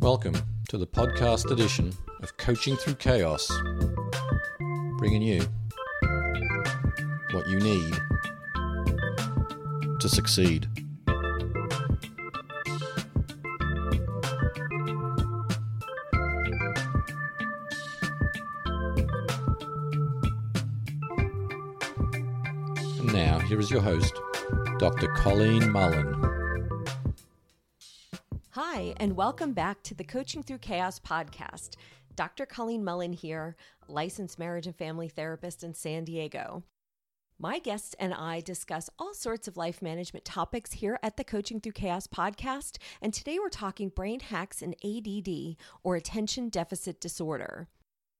Welcome to the podcast edition of Coaching Through Chaos, bringing you what you need to succeed. And now, here is your host, Dr. Colleen Mullen. Hi, and welcome back to the Coaching Through Chaos podcast. Dr. Colleen Mullen here, licensed marriage and family therapist in San Diego. My guests and I discuss all sorts of life management topics here at the Coaching Through Chaos podcast, and today we're talking brain hacks and ADD, or attention deficit disorder.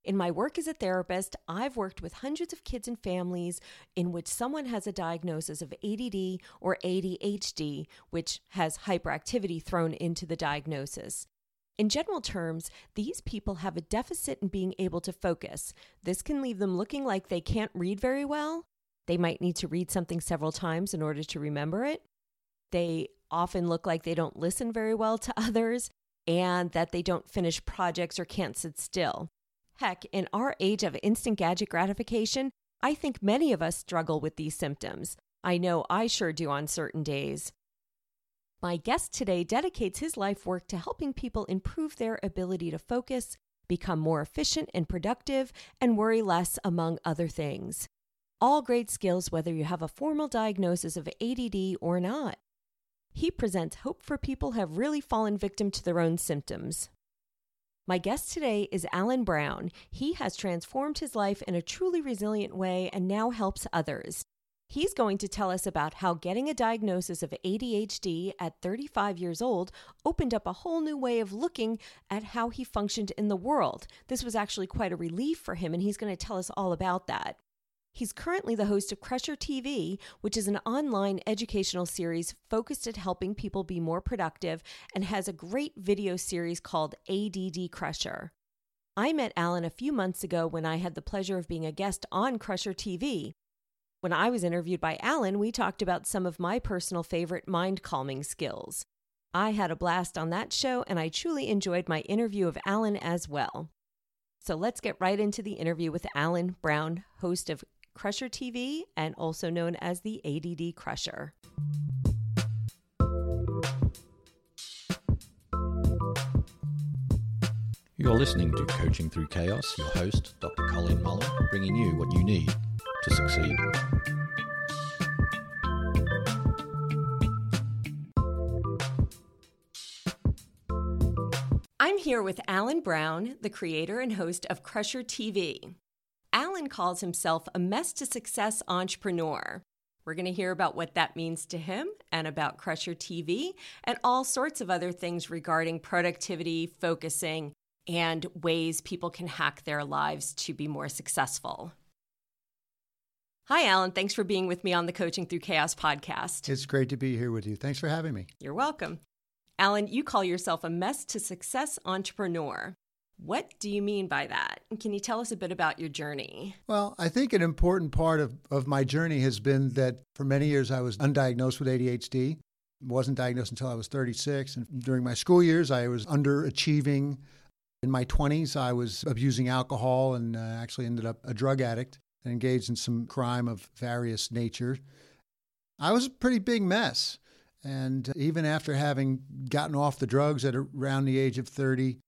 In my work as a therapist, I've worked with hundreds of kids and families in which someone has a diagnosis of ADD or ADHD, which has hyperactivity thrown into the diagnosis. In general terms, these people have a deficit in being able to focus. This can leave them looking like they can't read very well. They might need to read something several times in order to remember it. They often look like they don't listen very well to others and that they don't finish projects or can't sit still. Heck, in our age of instant gadget gratification, I think many of us struggle with these symptoms. I know I sure do on certain days. My guest today dedicates his life work to helping people improve their ability to focus, become more efficient and productive, and worry less, among other things. All great skills, whether you have a formal diagnosis of ADD or not. He presents hope for people who have really fallen victim to their own symptoms. My guest today is Alan Brown. He has transformed his life in a truly resilient way and now helps others. He's going to tell us about how getting a diagnosis of ADHD at 35 years old opened up a whole new way of looking at how he functioned in the world. This was actually quite a relief for him, and he's going to tell us all about that. He's currently the host of Crusher TV, which is an online educational series focused at helping people be more productive and has a great video series called ADD Crusher. I met Alan a few months ago when I had the pleasure of being a guest on Crusher TV. When I was interviewed by Alan, we talked about some of my personal favorite mind calming skills. I had a blast on that show, and I truly enjoyed my interview of Alan as well. So let's get right into the interview with Alan Brown, host of Crusher TV and also known as the ADD Crusher. You're listening to Coaching Through Chaos, your host, Dr. Colleen Mullen, bringing you what you need to succeed. I'm here with Alan Brown, the creator and host of Crusher TV. Alan calls himself a mess to success entrepreneur. We're going to hear about what that means to him and about Crusher TV and all sorts of other things regarding productivity, focusing, and ways people can hack their lives to be more successful. Hi, Alan. Thanks for being with me on the Coaching Through Chaos podcast. It's great to be here with you. Thanks for having me. You're welcome. Alan, you call yourself a mess to success entrepreneur. What do you mean by that? Can you tell us a bit about your journey? Well, I think an important part of, of my journey has been that for many years I was undiagnosed with ADHD. Wasn't diagnosed until I was 36. And during my school years, I was underachieving. In my 20s, I was abusing alcohol and uh, actually ended up a drug addict and engaged in some crime of various nature. I was a pretty big mess. And even after having gotten off the drugs at around the age of 30,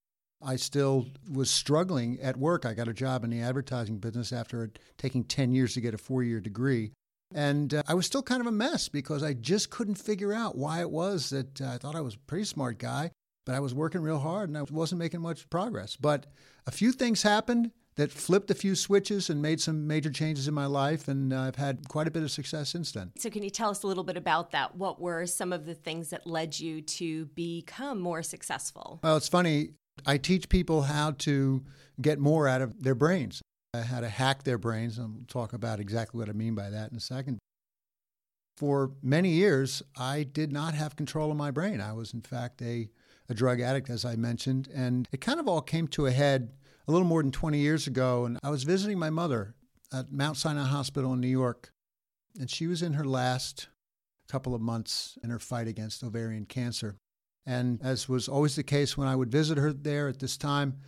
I still was struggling at work. I got a job in the advertising business after taking 10 years to get a four year degree. And uh, I was still kind of a mess because I just couldn't figure out why it was that uh, I thought I was a pretty smart guy, but I was working real hard and I wasn't making much progress. But a few things happened that flipped a few switches and made some major changes in my life, and uh, I've had quite a bit of success since then. So, can you tell us a little bit about that? What were some of the things that led you to become more successful? Well, it's funny. I teach people how to get more out of their brains, how to hack their brains. And I'll talk about exactly what I mean by that in a second. For many years, I did not have control of my brain. I was, in fact, a, a drug addict, as I mentioned. And it kind of all came to a head a little more than 20 years ago. And I was visiting my mother at Mount Sinai Hospital in New York. And she was in her last couple of months in her fight against ovarian cancer. And as was always the case when I would visit her there at this time,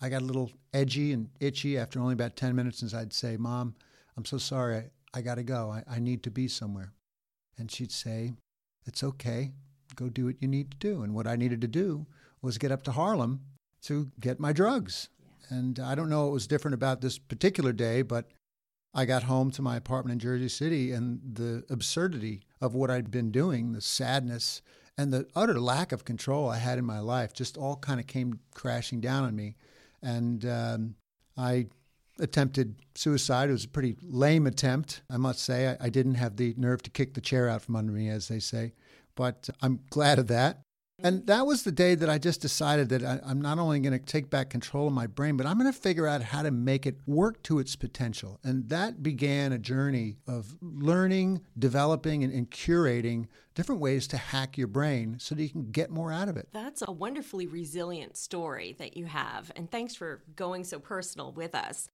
I got a little edgy and itchy after only about 10 minutes, and I'd say, Mom, I'm so sorry. I, I got to go. I, I need to be somewhere. And she'd say, It's okay. Go do what you need to do. And what I needed to do was get up to Harlem to get my drugs. And I don't know what was different about this particular day, but I got home to my apartment in Jersey City and the absurdity of what I'd been doing, the sadness and the utter lack of control I had in my life just all kind of came crashing down on me. And um, I attempted suicide. It was a pretty lame attempt, I must say. I, I didn't have the nerve to kick the chair out from under me, as they say. But I'm glad of that. And mm-hmm. that was the day that I just decided that I, am not only going to take back control of my brain, but I'm going to figure out how to make it work to its potential. And that began a journey of learning, developing, and, and curating different ways to hack your brain so that you can get more out of it. That's a wonderfully resilient story that you have. And thanks for going so personal with us.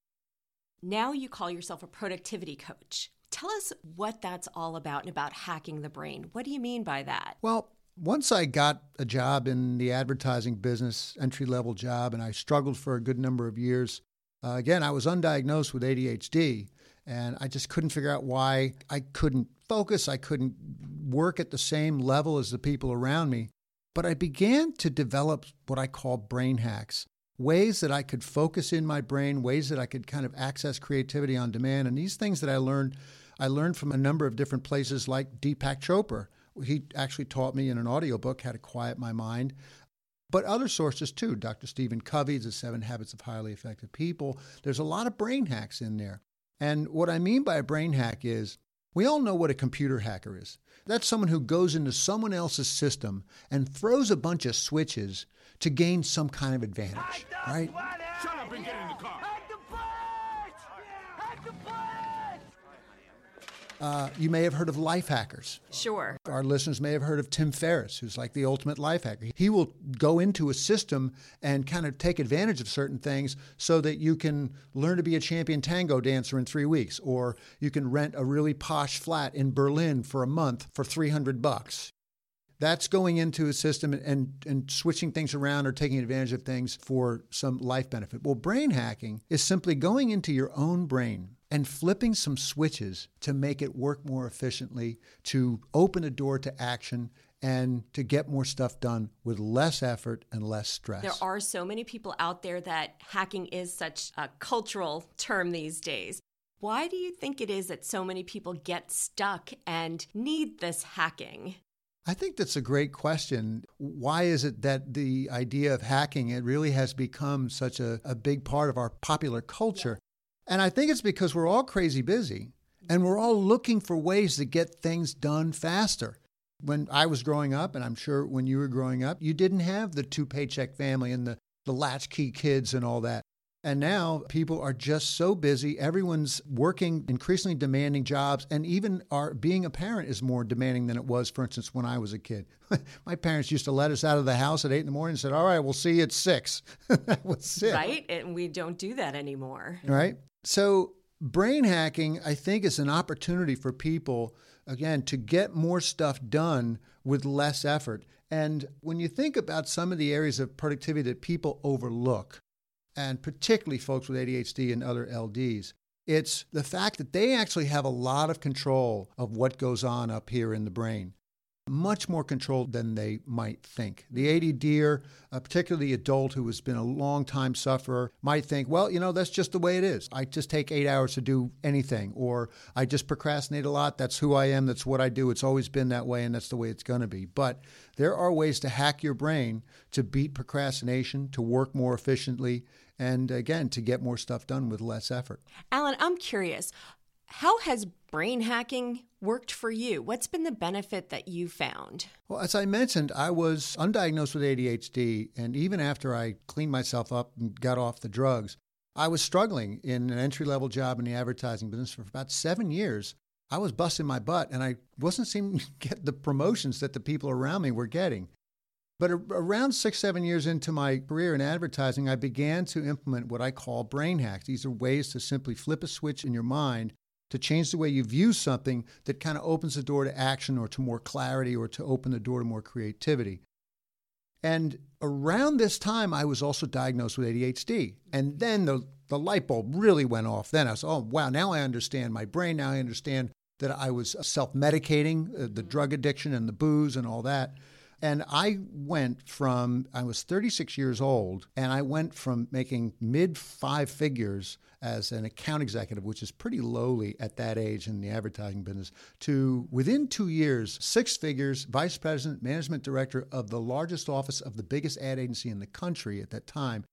Now you call yourself a productivity coach. Tell us what that's all about and about hacking the brain. What do you mean by that? Well, once I got a job in the advertising business, entry level job, and I struggled for a good number of years. Uh, again, I was undiagnosed with ADHD, and I just couldn't figure out why I couldn't focus. I couldn't work at the same level as the people around me. But I began to develop what I call brain hacks ways that I could focus in my brain, ways that I could kind of access creativity on demand. And these things that I learned, I learned from a number of different places like Deepak Chopra, he actually taught me in an audiobook how to quiet my mind. But other sources too. Dr. Stephen Covey's The Seven Habits of Highly Effective People. There's a lot of brain hacks in there. And what I mean by a brain hack is we all know what a computer hacker is. That's someone who goes into someone else's system and throws a bunch of switches to gain some kind of advantage, right? Shut up and get in the car. Uh, you may have heard of life hackers. Sure. Our listeners may have heard of Tim Ferriss, who's like the ultimate life hacker. He will go into a system and kind of take advantage of certain things so that you can learn to be a champion tango dancer in three weeks, or you can rent a really posh flat in Berlin for a month for 300 bucks. That's going into a system and, and switching things around or taking advantage of things for some life benefit. Well, brain hacking is simply going into your own brain and flipping some switches to make it work more efficiently, to open a door to action, and to get more stuff done with less effort and less stress. There are so many people out there that hacking is such a cultural term these days. Why do you think it is that so many people get stuck and need this hacking? I think that's a great question. Why is it that the idea of hacking it really has become such a, a big part of our popular culture? And I think it's because we're all crazy busy and we're all looking for ways to get things done faster. When I was growing up, and I'm sure when you were growing up, you didn't have the two paycheck family and the, the latchkey kids and all that. And now people are just so busy. Everyone's working increasingly demanding jobs, and even our being a parent is more demanding than it was, for instance, when I was a kid. My parents used to let us out of the house at eight in the morning and said, "All right, we'll see you at six. that was it. Right, and we don't do that anymore. Right. So, brain hacking, I think, is an opportunity for people, again, to get more stuff done with less effort. And when you think about some of the areas of productivity that people overlook, and particularly folks with ADHD and other LDs, it's the fact that they actually have a lot of control of what goes on up here in the brain much more controlled than they might think. The ADDer, uh, particularly the adult who has been a long time sufferer, might think, well, you know, that's just the way it is. I just take eight hours to do anything, or I just procrastinate a lot. That's who I am. That's what I do. It's always been that way, and that's the way it's going to be. But there are ways to hack your brain to beat procrastination, to work more efficiently, and again, to get more stuff done with less effort. Alan, I'm curious. How has brain hacking worked for you? What's been the benefit that you found? Well, as I mentioned, I was undiagnosed with ADHD, and even after I cleaned myself up and got off the drugs, I was struggling in an entry level job in the advertising business for about seven years. I was busting my butt, and I wasn't seeming to get the promotions that the people around me were getting. But around six, seven years into my career in advertising, I began to implement what I call brain hacks. These are ways to simply flip a switch in your mind to change the way you view something that kind of opens the door to action or to more clarity or to open the door to more creativity. And around this time, I was also diagnosed with ADHD. And then the, the light bulb really went off. Then I was, oh, wow, now I understand my brain. Now I understand that I was self medicating, uh, the drug addiction and the booze and all that. And I went from, I was 36 years old, and I went from making mid five figures as an account executive, which is pretty lowly at that age in the advertising business, to within two years, six figures, vice president, management director of the largest office of the biggest ad agency in the country at that time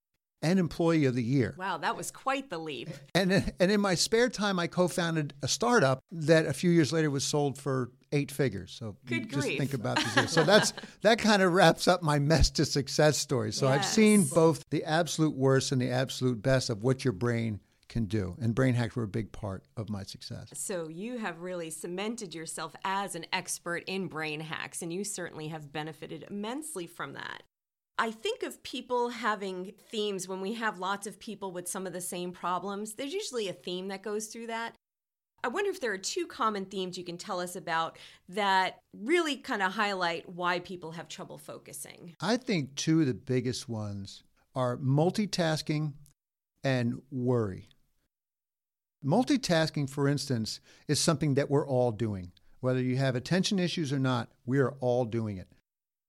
and Employee of the Year. Wow, that was quite the leap. And, and in my spare time, I co founded a startup that a few years later was sold for eight figures. So Good just grief. think about this. So that's that kind of wraps up my mess to success story. So I've seen both the absolute worst and the absolute best of what your brain can do. And brain hacks were a big part of my success. So you have really cemented yourself as an expert in brain hacks, and you certainly have benefited immensely from that. I think of people having themes when we have lots of people with some of the same problems. There's usually a theme that goes through that. I wonder if there are two common themes you can tell us about that really kind of highlight why people have trouble focusing. I think two of the biggest ones are multitasking and worry. Multitasking, for instance, is something that we're all doing. Whether you have attention issues or not, we are all doing it.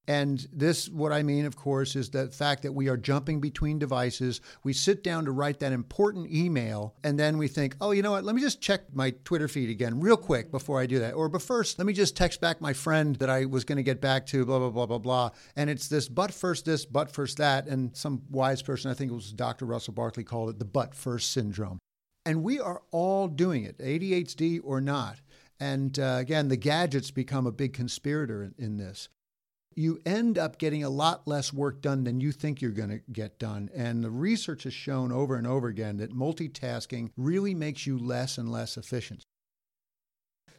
And this, what I mean, of course, is the fact that we are jumping between devices. We sit down to write that important email, and then we think, oh, you know what? Let me just check my Twitter feed again real quick before I do that. Or, but first, let me just text back my friend that I was going to get back to, blah, blah, blah, blah, blah. And it's this but first this, but first that. And some wise person, I think it was Dr. Russell Barkley, called it the but first syndrome. And we are all doing it, ADHD or not. And uh, again, the gadgets become a big conspirator in, in this you end up getting a lot less work done than you think you're going to get done. And the research has shown over and over again that multitasking really makes you less and less efficient.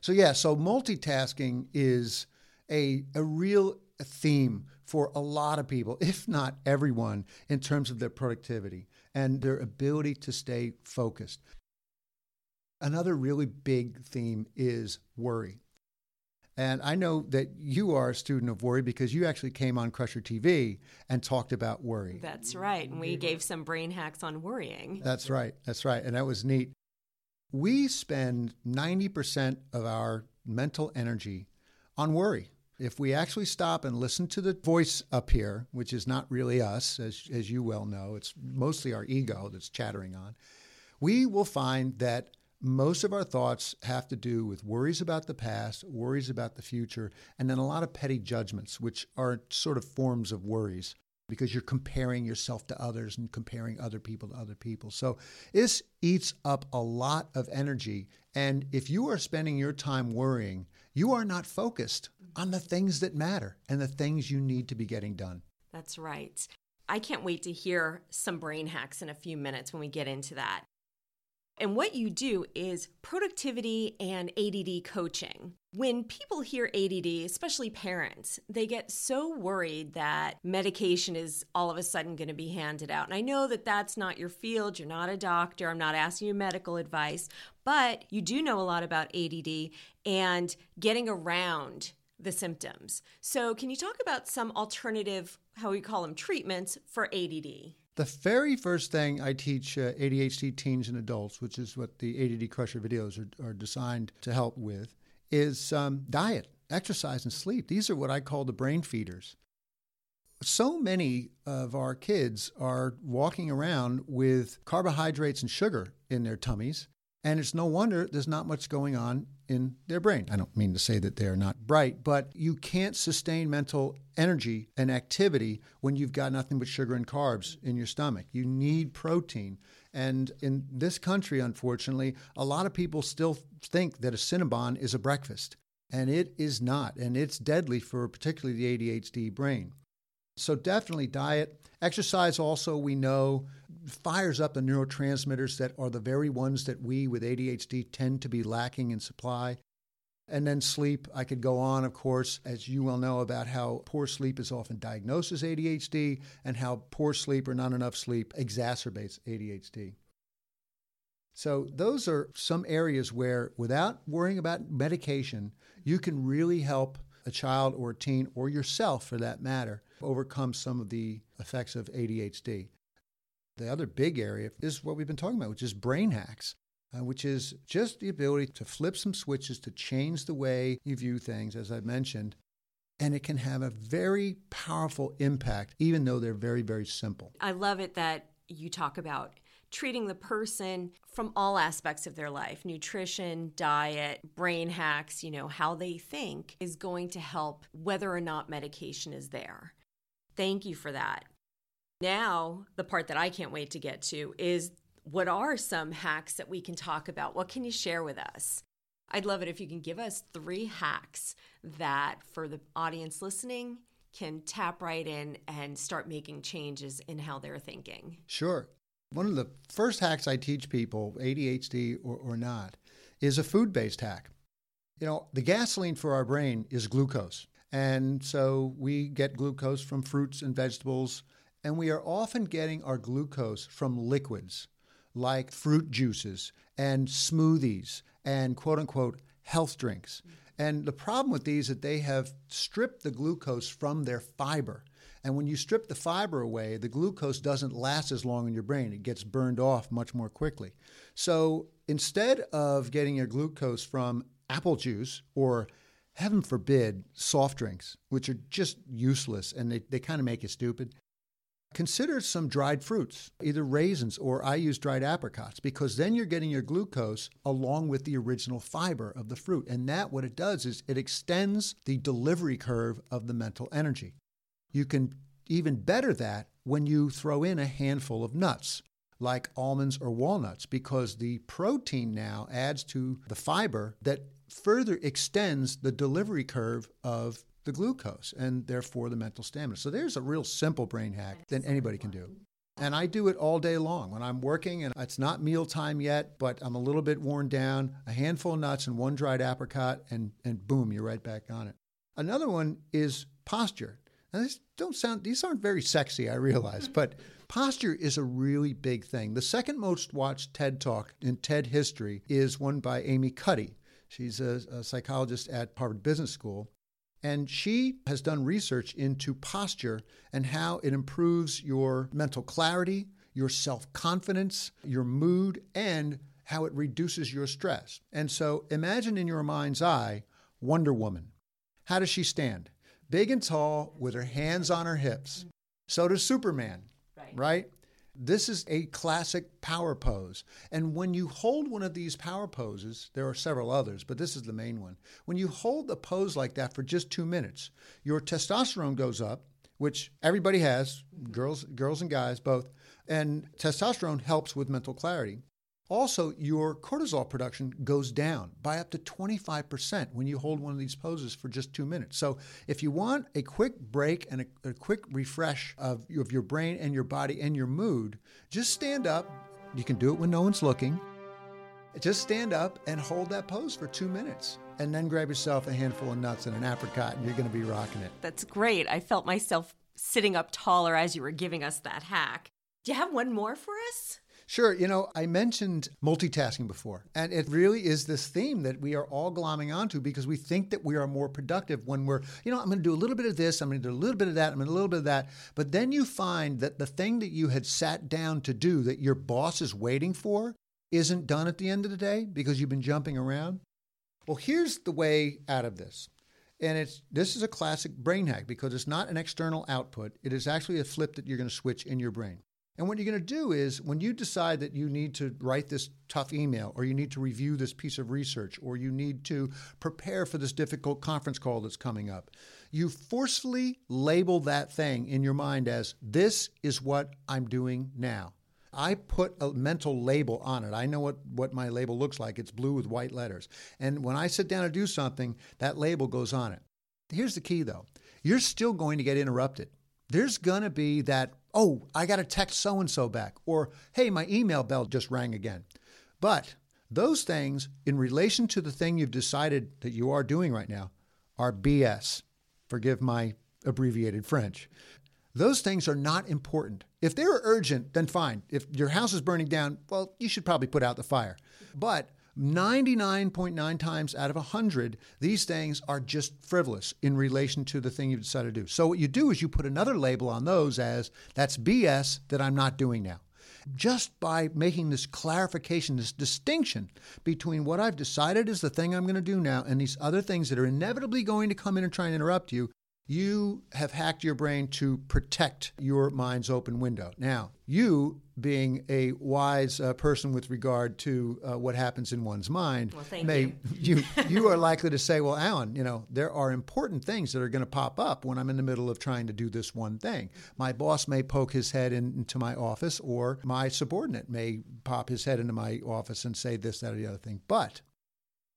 So, yeah, so multitasking is a, a real theme for a lot of people, if not everyone, in terms of their productivity and their ability to stay focused. Another really big theme is worry. And I know that you are a student of worry because you actually came on Crusher TV and talked about worry. That's right. And we gave some brain hacks on worrying. That's right. That's right. And that was neat. We spend 90% of our mental energy on worry. If we actually stop and listen to the voice up here, which is not really us, as, as you well know, it's mostly our ego that's chattering on, we will find that most of our thoughts have to do with worries about the past, worries about the future, and then a lot of petty judgments, which are sort of forms of worries because you're comparing yourself to others and comparing other people to other people. So this eats up a lot of energy. And if you are spending your time worrying, you are not focused on the things that matter and the things you need to be getting done. That's right. I can't wait to hear some brain hacks in a few minutes when we get into that. And what you do is productivity and ADD coaching. When people hear ADD, especially parents, they get so worried that medication is all of a sudden going to be handed out. And I know that that's not your field. You're not a doctor. I'm not asking you medical advice, but you do know a lot about ADD and getting around the symptoms. So, can you talk about some alternative, how we call them, treatments for ADD? The very first thing I teach uh, ADHD teens and adults, which is what the ADD Crusher videos are, are designed to help with, is um, diet, exercise, and sleep. These are what I call the brain feeders. So many of our kids are walking around with carbohydrates and sugar in their tummies, and it's no wonder there's not much going on in their brain. I don't mean to say that they're not bright, but you can't sustain mental energy and activity when you've got nothing but sugar and carbs in your stomach. You need protein. And in this country, unfortunately, a lot of people still think that a Cinnabon is a breakfast, and it is not. And it's deadly for particularly the ADHD brain. So, definitely diet. Exercise, also, we know, fires up the neurotransmitters that are the very ones that we with ADHD tend to be lacking in supply. And then sleep. I could go on, of course, as you well know, about how poor sleep is often diagnosed as ADHD and how poor sleep or not enough sleep exacerbates ADHD. So, those are some areas where, without worrying about medication, you can really help a child or a teen or yourself for that matter overcome some of the effects of ADHD. The other big area is what we've been talking about, which is brain hacks, uh, which is just the ability to flip some switches to change the way you view things, as I mentioned. And it can have a very powerful impact, even though they're very, very simple. I love it that you talk about treating the person from all aspects of their life nutrition, diet, brain hacks, you know, how they think is going to help whether or not medication is there. Thank you for that. Now, the part that I can't wait to get to is what are some hacks that we can talk about? What can you share with us? I'd love it if you can give us three hacks that for the audience listening can tap right in and start making changes in how they're thinking. Sure. One of the first hacks I teach people, ADHD or, or not, is a food based hack. You know, the gasoline for our brain is glucose. And so we get glucose from fruits and vegetables, and we are often getting our glucose from liquids like fruit juices and smoothies and quote unquote health drinks. And the problem with these is that they have stripped the glucose from their fiber. And when you strip the fiber away, the glucose doesn't last as long in your brain. It gets burned off much more quickly. So instead of getting your glucose from apple juice or heaven forbid, soft drinks, which are just useless and they, they kind of make you stupid. Consider some dried fruits, either raisins or I use dried apricots, because then you're getting your glucose along with the original fiber of the fruit. And that, what it does is it extends the delivery curve of the mental energy. You can even better that when you throw in a handful of nuts, like almonds or walnuts, because the protein now adds to the fiber that further extends the delivery curve of the glucose and therefore the mental stamina. So there's a real simple brain hack that anybody can do. And I do it all day long when I'm working and it's not mealtime yet, but I'm a little bit worn down, a handful of nuts and one dried apricot, and, and boom, you're right back on it. Another one is posture. Now, these don't sound, these aren't very sexy, I realize, but posture is a really big thing. The second most watched TED talk in TED history is one by Amy Cuddy. She's a, a psychologist at Harvard Business School. And she has done research into posture and how it improves your mental clarity, your self confidence, your mood, and how it reduces your stress. And so imagine in your mind's eye Wonder Woman. How does she stand? Big and tall with her hands on her hips. So does Superman, right? right? This is a classic power pose. And when you hold one of these power poses, there are several others, but this is the main one. When you hold the pose like that for just two minutes, your testosterone goes up, which everybody has, girls, girls and guys both, and testosterone helps with mental clarity. Also, your cortisol production goes down by up to 25% when you hold one of these poses for just two minutes. So, if you want a quick break and a, a, quick refresh of, of your brain and your body and your mood, just stand up. You can do it when no one's looking. Just stand up and hold that pose for two minutes. And then grab yourself a handful of nuts and an apricot, and you're going to be rocking it. That's great. I felt myself sitting up taller as you were giving us that hack. Do you have one more for us? Sure. You know, I mentioned multitasking before, and it really is this theme that we are all glomming onto because we think that we are more productive when we're, you know, I'm going to do a little bit of this, I'm going to do a little bit of that, I'm going to do a little bit of that. But then you find that the thing that you had sat down to do that your boss is waiting for isn't done at the end of the day because you've been jumping around. Well, here's the way out of this. And it's this is a classic brain hack because it's not an external output. It is actually a flip that you're going to switch in your brain. And what you're going to do is when you decide that you need to write this tough email, or you need to review this piece of research, or you need to prepare for this difficult conference call that's coming up, you forcefully label that thing in your mind as this is what I'm doing now. I put a mental label on it. I know what, what my label looks like. It's blue with white letters. And when I sit down to do something, that label goes on it. Here's the key though you're still going to get interrupted. There's going to be that oh, I got to text so and so back, or hey, my email bell just rang again. But those things, in relation to the thing you've decided that you are doing right now, are BS. Forgive my abbreviated French. Those things are not important. If they're urgent, then fine. If your house is burning down, well, you should probably put out the fire. But 99.9 times out of 100, these things are just frivolous in relation to the thing you've decided to do. So, what you do is you put another label on those as that's BS that I'm not doing now. Just by making this clarification, this distinction between what I've decided is the thing I'm going to do now and these other things that are inevitably going to come in and try and interrupt you, you have hacked your brain to protect your mind's open window. Now, you being a wise uh, person with regard to uh, what happens in one's mind, well, may you. you you are likely to say, "Well, Alan, you know there are important things that are going to pop up when I'm in the middle of trying to do this one thing. My boss may poke his head in, into my office, or my subordinate may pop his head into my office and say this, that, or the other thing. But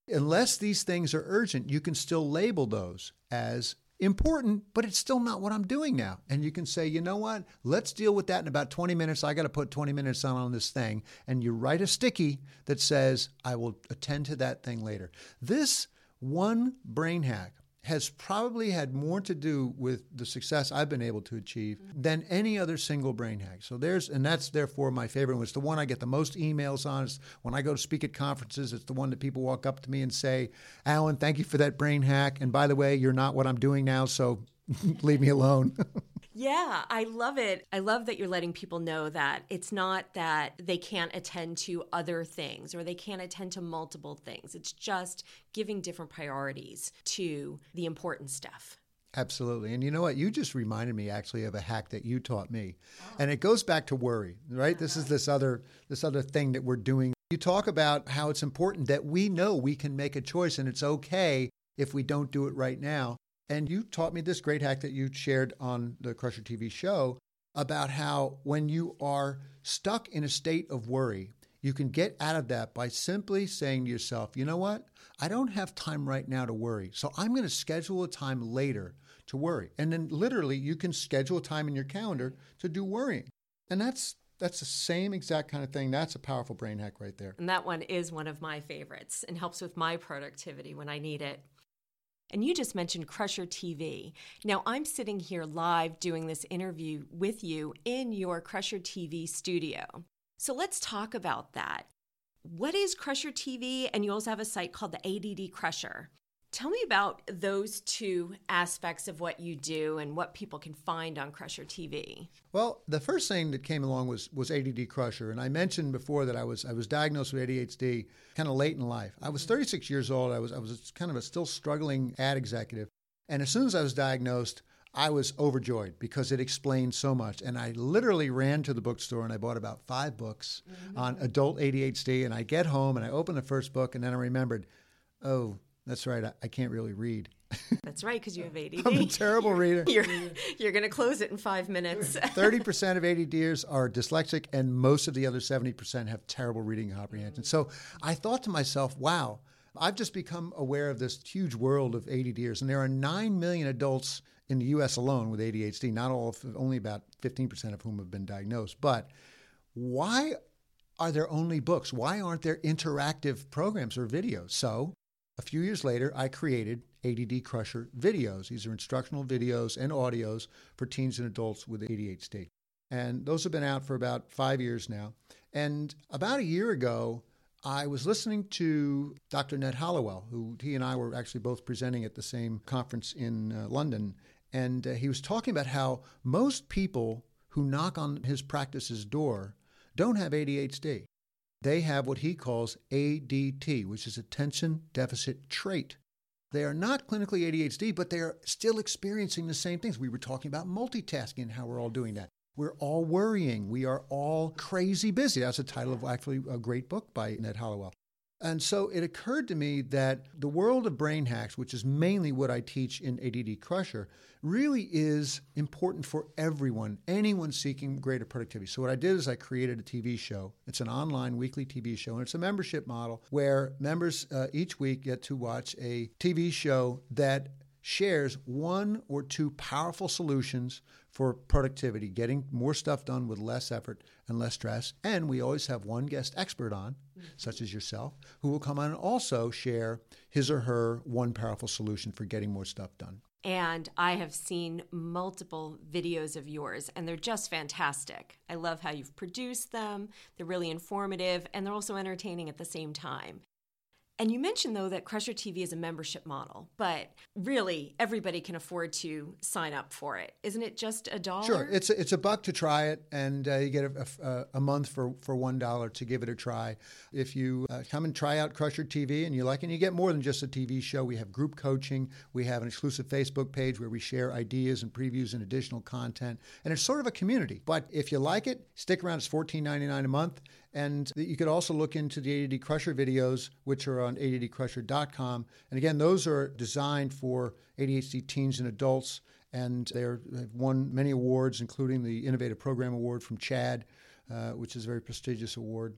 unless these things are urgent, you can still label those as important, but it's still not what I'm doing now. And you can say, you know what? Let's deal with that in about 20 minutes. I got to put 20 minutes on on this thing. And you write a sticky that says, I will attend to that thing later. This one brain hack has probably had more to do with the success I've been able to achieve than any other single brain hack. So there's, and that's therefore my favorite one. It's the one I get the most emails on. It's when I go to speak at conferences, it's the one that people walk up to me and say, Alan, thank you for that brain hack. And by the way, you're not what I'm doing now, so leave me alone. Yeah, I love it. I love that you're letting people know that it's not that they can't attend to other things or they can't attend to multiple things. It's just giving different priorities to the important stuff. Absolutely. And you know what? You just reminded me actually of a hack that you taught me. Oh. And it goes back to worry, right? Uh-huh. This is this other this other thing that we're doing. You talk about how it's important that we know we can make a choice and it's okay if we don't do it right now. And you taught me this great hack that you shared on the Crusher TV show about how when you are stuck in a state of worry, you can get out of that by simply saying to yourself, you know what? I don't have time right now to worry. So I'm going to schedule a time later to worry. And then literally you can schedule a time in your calendar to do worrying. And that's that's the same exact kind of thing. That's a powerful brain hack right there. And that one is one of my favorites and helps with my productivity when I need it. And you just mentioned Crusher TV. Now, I'm sitting here live doing this interview with you in your Crusher TV studio. So let's talk about that. What is Crusher TV? And you also have a site called the ADD Crusher. Tell me about those two aspects of what you do and what people can find on Crusher TV. Well, the first thing that came along was was ADD Crusher, and I mentioned before that I was I was diagnosed with ADHD kind of late in life. I was 36 years old. I was I was kind of a still struggling ad executive, and as soon as I was diagnosed, I was overjoyed because it explained so much. And I literally ran to the bookstore and I bought about five books mm-hmm. on adult ADHD. And I get home and I open the first book, and then I remembered, oh, that's right. I, I can't really read. That's right, because you have ADD. I'm a terrible reader. you're you're going to close it in five minutes. 30% of ADDers are dyslexic, and most of the other 70% have terrible reading comprehension. So I thought to myself, wow, I've just become aware of this huge world of ADDers, and there are 9 million adults in the US alone with ADHD, not all, of, only about 15% of whom have been diagnosed. But why are there only books? Why aren't there interactive programs or videos? So a few years later, I created ADD Crusher videos. These are instructional videos and audios for teens and adults with ADHD. And those have been out for about five years now. And about a year ago, I was listening to Dr. Ned Hallowell, who he and I were actually both presenting at the same conference in uh, London. And uh, he was talking about how most people who knock on his practice's door don't have ADHD. They have what he calls ADT, which is attention deficit trait. They are not clinically ADHD, but they are still experiencing the same things. We were talking about multitasking and how we're all doing that. We're all worrying. We are all crazy busy. That's the title of actually a great book by Ned Hallowell. And so it occurred to me that the world of brain hacks, which is mainly what I teach in ADD Crusher, really is important for everyone, anyone seeking greater productivity. So what I did is I created a TV show. It's an online weekly TV show, and it's a membership model where members uh, each week get to watch a TV show that shares one or two powerful solutions for productivity, getting more stuff done with less effort and less stress. And we always have one guest expert on, mm-hmm. such as yourself, who will come on and also share his or her one powerful solution for getting more stuff done. And I have seen multiple videos of yours, and they're just fantastic. I love how you've produced them. They're really informative, and they're also entertaining at the same time. And you mentioned, though, that Crusher TV is a membership model, but really everybody can afford to sign up for it. Isn't it just a dollar? Sure. It's a, it's a buck to try it, and uh, you get a, a, a, month for, for $1 to give it a try. If you uh, come and try out Crusher TV and you like it, and you get more than just a TV show, we have group coaching, we have an exclusive Facebook page where we share ideas and previews and additional content, and it's sort of a community. But if you like it, stick around. It's $14.99 a month. And you could also look into the ADD Crusher videos, which are on addcrusher.com. And again, those are designed for ADHD teens and adults, and they've won many awards, including the Innovative Program Award from CHADD, uh, which is a very prestigious award.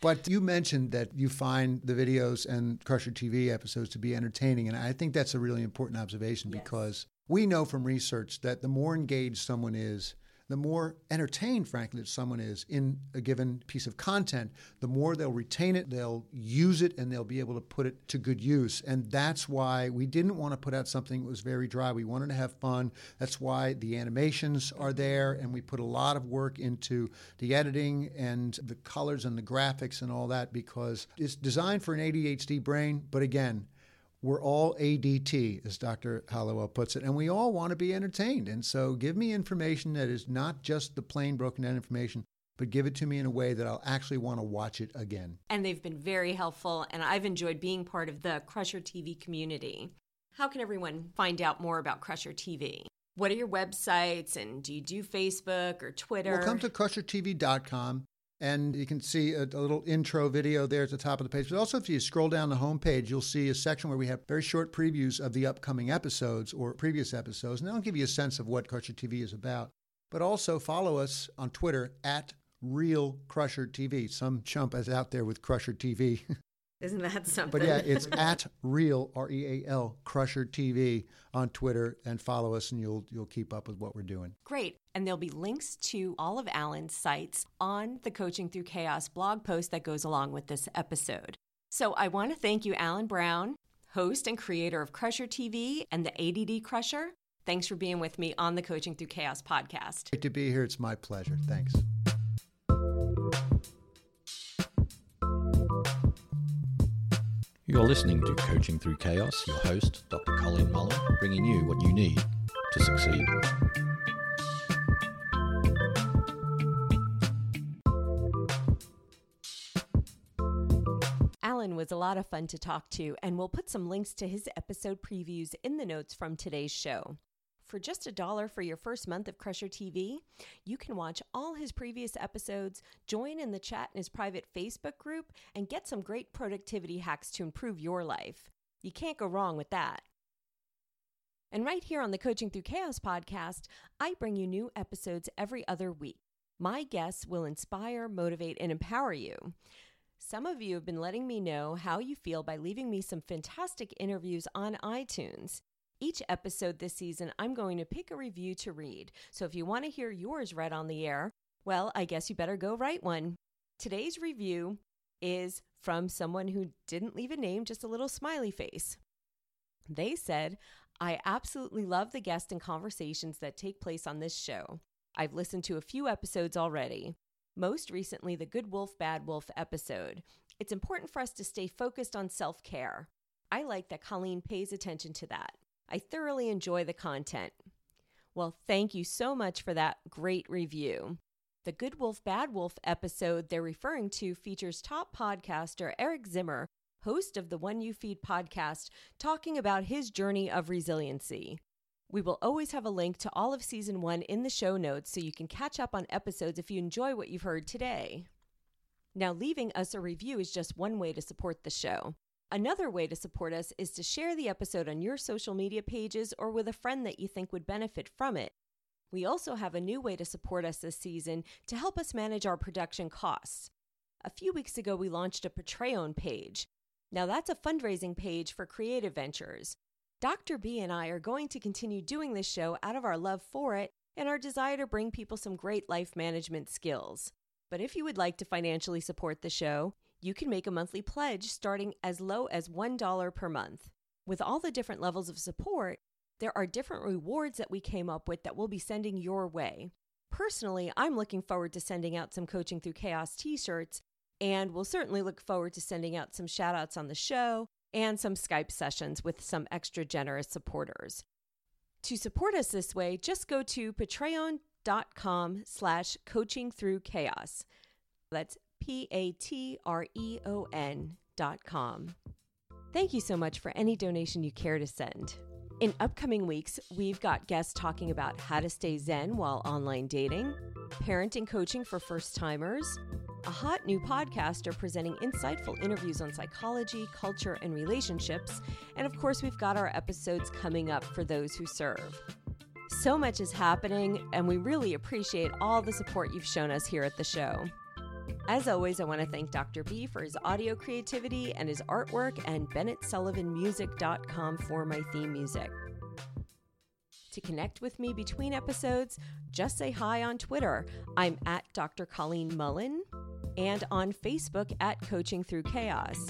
But you mentioned that you find the videos and Crusher TV episodes to be entertaining, and I think that's a really important observation yes. because we know from research that the more engaged someone is the more entertained, frankly, that someone is in a given piece of content, the more they'll retain it, they'll use it, and they'll be able to put it to good use. And that's why we didn't want to put out something that was very dry. We wanted to have fun. That's why the animations are there, and we put a lot of work into the editing and the colors and the graphics and all that because it's designed for an ADHD brain. But again, we're all ADT, as Dr. Hallowell puts it, and we all want to be entertained. And so give me information that is not just the plain broken down information, but give it to me in a way that I'll actually want to watch it again. And they've been very helpful, and I've enjoyed being part of the Crusher TV community. How can everyone find out more about Crusher TV? What are your websites, and do you do Facebook or Twitter? Well, come to crushertv.com and you can see a, a, little intro video there at the top of the page. But also, if you scroll down the homepage, you'll see a section where we have very short previews of the upcoming episodes or previous episodes, and that'll give you a sense of what Crusher TV is about. But also follow us on Twitter at Real Crusher TV. Some chump is out there with Crusher TV. Isn't that something? But yeah, it's at real R E A L Crusher TV on Twitter and follow us and you'll you'll keep up with what we're doing. Great. And there'll be links to all of Alan's sites on the Coaching Through Chaos blog post that goes along with this episode. So I want to thank you, Alan Brown, host and creator of Crusher TV and the ADD Crusher. Thanks for being with me on the Coaching Through Chaos podcast. Great to be here. It's my pleasure. Thanks. You're listening to Coaching Through Chaos, your host, Dr. Colleen Mullen, bringing you what you need to succeed. Alan was a lot of fun to talk to, and we'll put some links to his episode previews in the notes from today's show. For just a dollar for your first month of Crusher TV, you can watch all his previous episodes, join in the chat in his private Facebook group, and get some great productivity hacks to improve your life. You can't go wrong with that. And right here on the Coaching Through Chaos podcast, I bring you new episodes every other week. My guests will inspire, motivate, and empower you. Some of you have been letting me know how you feel by leaving me some fantastic interviews on iTunes. Each episode this season, I'm going to pick a review to read. So if you want to hear yours read on the air, well, I guess you better go write one. Today's review is from someone who didn't leave a name, just a little smiley face. They said, I absolutely love the guests and conversations that take place on this show. I've listened to a few episodes already. Most recently, the Good Wolf, Bad Wolf episode. It's important for us to stay focused on self care. I like that Colleen pays attention to that. I thoroughly enjoy the content. Well, thank you so much for that great review. The Good Wolf, Bad Wolf episode they're referring to features top podcaster Eric Zimmer, host of the One You Feed podcast, talking about his journey of resiliency. We will always have a link to all of season one in the show notes so you can catch up on episodes if you enjoy what you've heard today. Now, leaving us a review is just one way to support the show. Another way to support us is to share the episode on your social media pages or with a friend that you think would benefit from it. We also have a new way to support us this season to help us manage our production costs. A few weeks ago, we launched a Patreon page. Now, that's a fundraising page for creative ventures. Dr. B and I are going to continue doing this show out of our love for it and our desire to bring people some great life management skills. But if you would like to financially support the show, you can make a monthly pledge starting as low as $1 per month. With all the different levels of support, there are different rewards that we came up with that we'll be sending your way. Personally, I'm looking forward to sending out some Coaching Through Chaos t shirts And we'll certainly look forward to sending out some shout outs on the show and some Skype sessions with some extra generous supporters. To support us this way, just go to patreon.com slash coaching through chaos. That's P-A-T-R-E-O-N dot com. Thank you so much for any donation you care to send. In upcoming weeks, we've got guests talking about how to stay zen while online dating, parenting coaching for first timers, a hot new podcaster presenting insightful interviews on psychology, culture, and relationships, and of course, we've got our episodes coming up for those who serve. So much is happening, and we really appreciate all the support you've shown us here at the show. As always, I want to thank Dr. B for his audio creativity and his artwork, and BennettSullivanMusic.com for my theme music. To connect with me between episodes, just say hi on Twitter. I'm at Dr. Colleen Mullen and on Facebook at Coaching Through Chaos.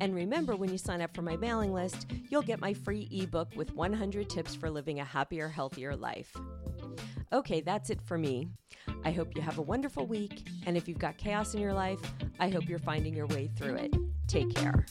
And remember, when you sign up for my mailing list, you'll get my free ebook with 100 tips for living a happier, healthier life. Okay, that's it for me. I hope you have a wonderful week. And if you've got chaos in your life, I hope you're finding your way through it. Take care.